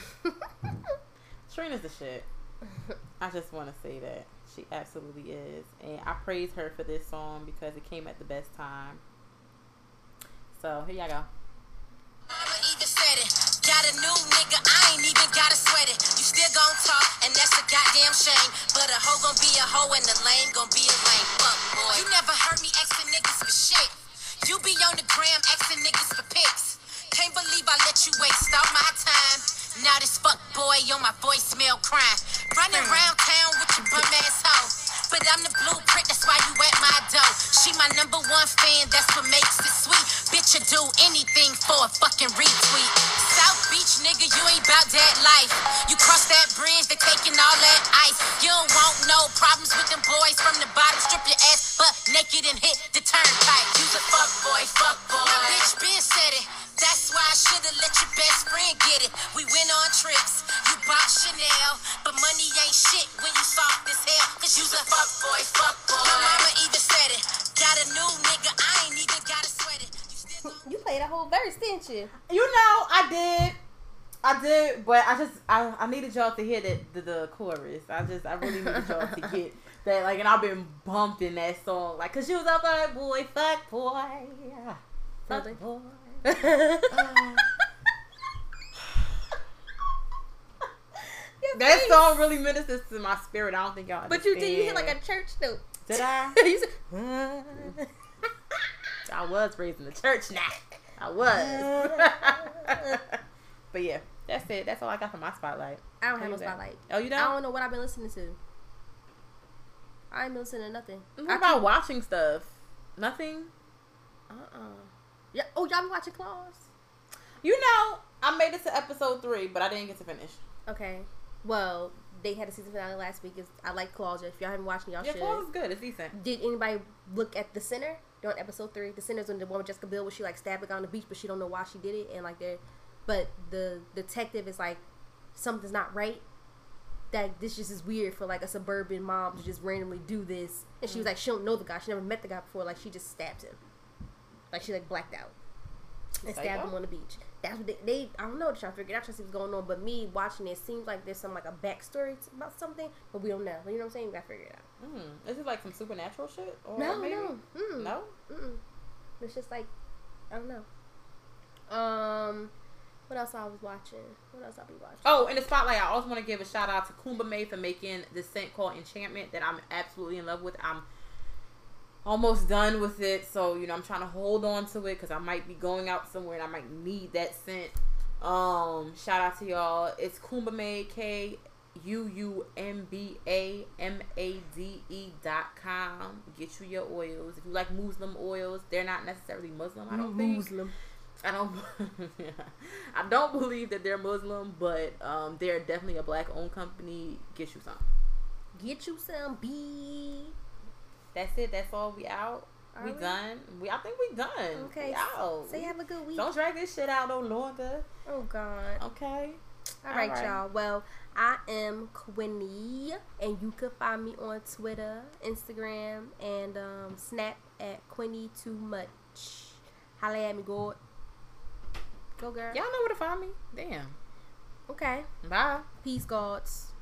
Trina's the shit. [laughs] I just want to say that she absolutely is, and I praise her for this song because it came at the best time. So here y'all go. Got a new nigga, I ain't even gotta sweat it. You still gon' talk, and that's a goddamn shame. But a hoe gon' be a hoe, and the lame gon' be a lame. Retweet. South Beach, nigga, you ain't about that life. You cross that But I just I, I needed y'all to hear that the, the chorus. I just I really needed y'all to [laughs] get that like, and I've been bumping that song like, cause you was a fuck boy, fuck boy, fuck Really? boy. [laughs] That song really ministers to my spirit. I don't think y'all. But you did you hit like a church note. Did I? [laughs] you said, I was raised in the church now. I was. but yeah, that's it. That's all I got for my spotlight. I don't have no spotlight. Oh, you don't? I don't know what I've been listening to. I ain't been listening to nothing. What I about watching stuff? Nothing. Uh uh Yeah. Oh, y'all been watching Claws? You know, I made it to episode three, but I didn't get to finish. Okay. Well, they had a season finale last week. It's, I like Claws. If y'all haven't watched it, y'all Yeah, should. Claws is good. It's decent. Did anybody look at the Sinner during episode three? The Sinner's when the woman Jessica Biel, where she like stabbed a guy on the beach, but she don't know why she did it, and like they're, but the detective is like, something's not right. That this just is weird for like a suburban mom to just randomly do this, and she was like, she don't know the guy, she never met the guy before, like she just stabs him, like she like blacked out and stabbed him on the beach. That's what they, they I don't know, trying to figure it out, trying to see what's going on. But me watching it seems like there's some like a backstory about something, but we don't know. You know what I'm saying? We gotta figure it out. Mm. Is it like some supernatural shit? Or No, maybe? no, mm. No? Mm-mm. It's just like I don't know. Um, what else I was watching? What else I be watching? Oh, in the spotlight, I also want to give a shout out to Kuumba Made for making the scent called Enchantment that I'm absolutely in love with. I'm almost done with it, so you know I'm trying to hold on to it because I might be going out somewhere and I might need that scent. Um, shout out to y'all. It's Kuumba Made K U U M B A M A D E dot com. Get you your oils. If you like Muslim oils, they're not necessarily Muslim. I don't think. Muslim. I don't. [laughs] I don't believe that they're Muslim, but um, they're definitely a black-owned company. Get you some. Get you some B. That's it. That's all. We out. Are we we? done. We. I think we done. Okay. We out. Say have a good week. Don't drag this shit out no longer. Oh God. Okay. All right, All right. y'all. Well, I am Quinny, and you can find me on Twitter, Instagram, and um, Snap at Quinny Too Much. Holla at me, go. Go girl. Y'all know where to find me. Damn. Okay. Bye. Peace, gods.